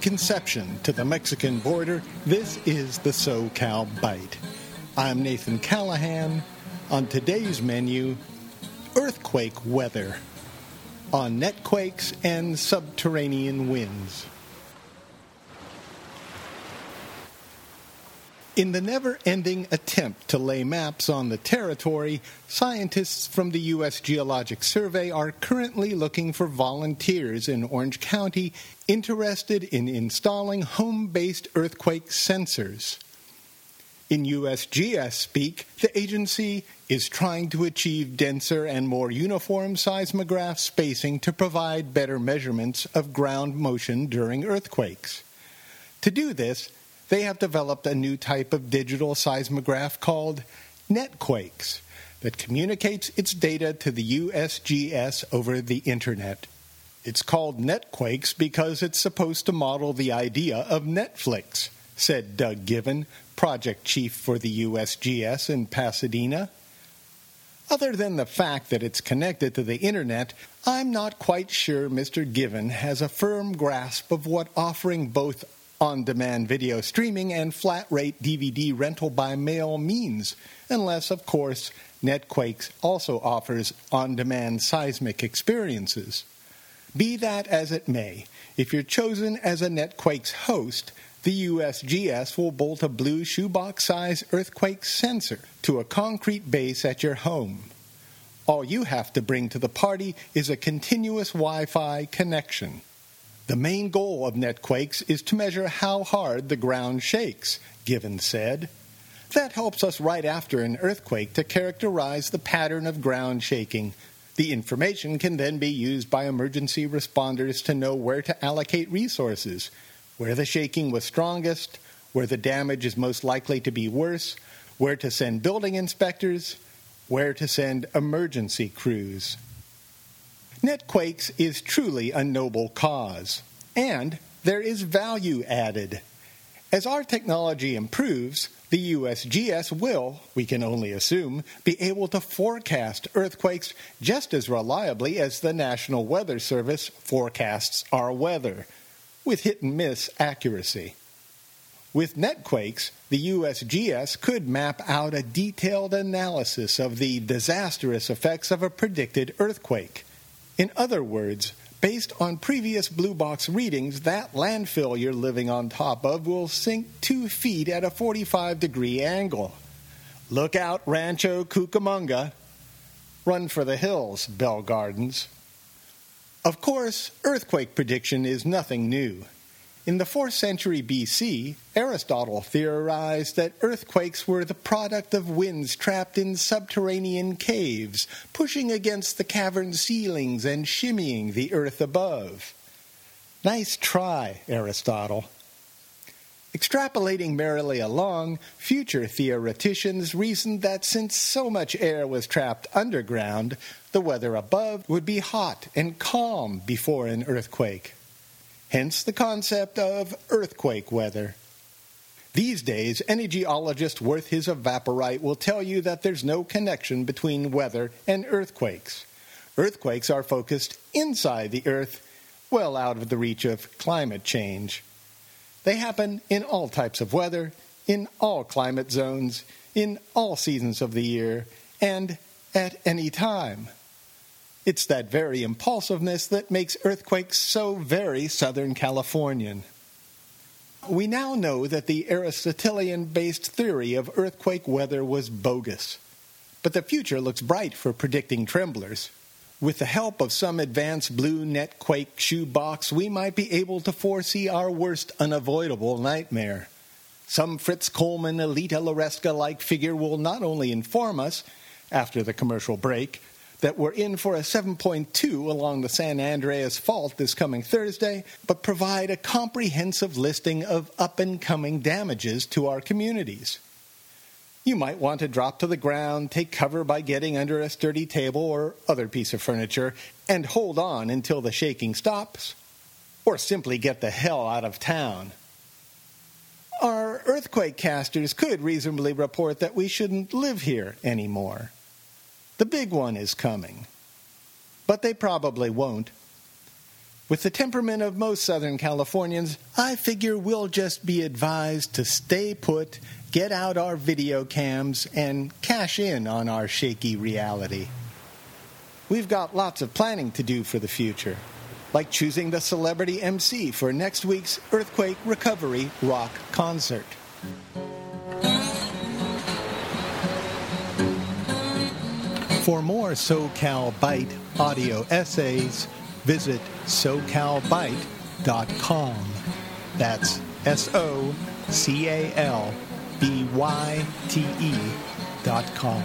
Conception to the Mexican border, this is the SoCal Byte. I'm Nathan Callahan. On today's menu, earthquake weather on netquakes and subterranean winds. In the never ending attempt to lay maps on the territory, scientists from the U.S. Geologic Survey are currently looking for volunteers in Orange County interested in installing home based earthquake sensors. In USGS speak, the agency is trying to achieve denser and more uniform seismograph spacing to provide better measurements of ground motion during earthquakes. To do this, they have developed a new type of digital seismograph called Netquakes that communicates its data to the USGS over the Internet. It's called Netquakes because it's supposed to model the idea of Netflix, said Doug Given, project chief for the USGS in Pasadena. Other than the fact that it's connected to the Internet, I'm not quite sure Mr. Given has a firm grasp of what offering both on demand video streaming and flat rate DVD rental by mail means, unless, of course, Netquakes also offers on demand seismic experiences. Be that as it may, if you're chosen as a Netquakes host, the USGS will bolt a blue shoebox size earthquake sensor to a concrete base at your home. All you have to bring to the party is a continuous Wi Fi connection. The main goal of netquakes is to measure how hard the ground shakes, Given said. That helps us right after an earthquake to characterize the pattern of ground shaking. The information can then be used by emergency responders to know where to allocate resources, where the shaking was strongest, where the damage is most likely to be worse, where to send building inspectors, where to send emergency crews. Netquakes is truly a noble cause, and there is value added. As our technology improves, the USGS will, we can only assume, be able to forecast earthquakes just as reliably as the National Weather Service forecasts our weather, with hit and miss accuracy. With netquakes, the USGS could map out a detailed analysis of the disastrous effects of a predicted earthquake in other words, based on previous blue box readings, that landfill you're living on top of will sink two feet at a 45 degree angle. Look out, Rancho Cucamonga. Run for the hills, Bell Gardens. Of course, earthquake prediction is nothing new. In the 4th century BC, Aristotle theorized that earthquakes were the product of winds trapped in subterranean caves, pushing against the cavern ceilings and shimmying the earth above. Nice try, Aristotle. Extrapolating merrily along, future theoreticians reasoned that since so much air was trapped underground, the weather above would be hot and calm before an earthquake hence the concept of earthquake weather. These days, any geologist worth his evaporite will tell you that there's no connection between weather and earthquakes. Earthquakes are focused inside the Earth, well out of the reach of climate change. They happen in all types of weather, in all climate zones, in all seasons of the year, and at any time. It's that very impulsiveness that makes earthquakes so very Southern Californian. We now know that the Aristotelian based theory of earthquake weather was bogus. But the future looks bright for predicting tremblers. With the help of some advanced blue net quake shoebox, we might be able to foresee our worst unavoidable nightmare. Some Fritz Coleman Elita Loresca like figure will not only inform us, after the commercial break, that we're in for a 7.2 along the San Andreas Fault this coming Thursday, but provide a comprehensive listing of up and coming damages to our communities. You might want to drop to the ground, take cover by getting under a sturdy table or other piece of furniture, and hold on until the shaking stops, or simply get the hell out of town. Our earthquake casters could reasonably report that we shouldn't live here anymore. The big one is coming. But they probably won't. With the temperament of most Southern Californians, I figure we'll just be advised to stay put, get out our video cams, and cash in on our shaky reality. We've got lots of planning to do for the future, like choosing the celebrity MC for next week's Earthquake Recovery Rock Concert. For more SoCal Byte audio essays, visit socalbyte.com. That's S O C A L B Y T E dot com.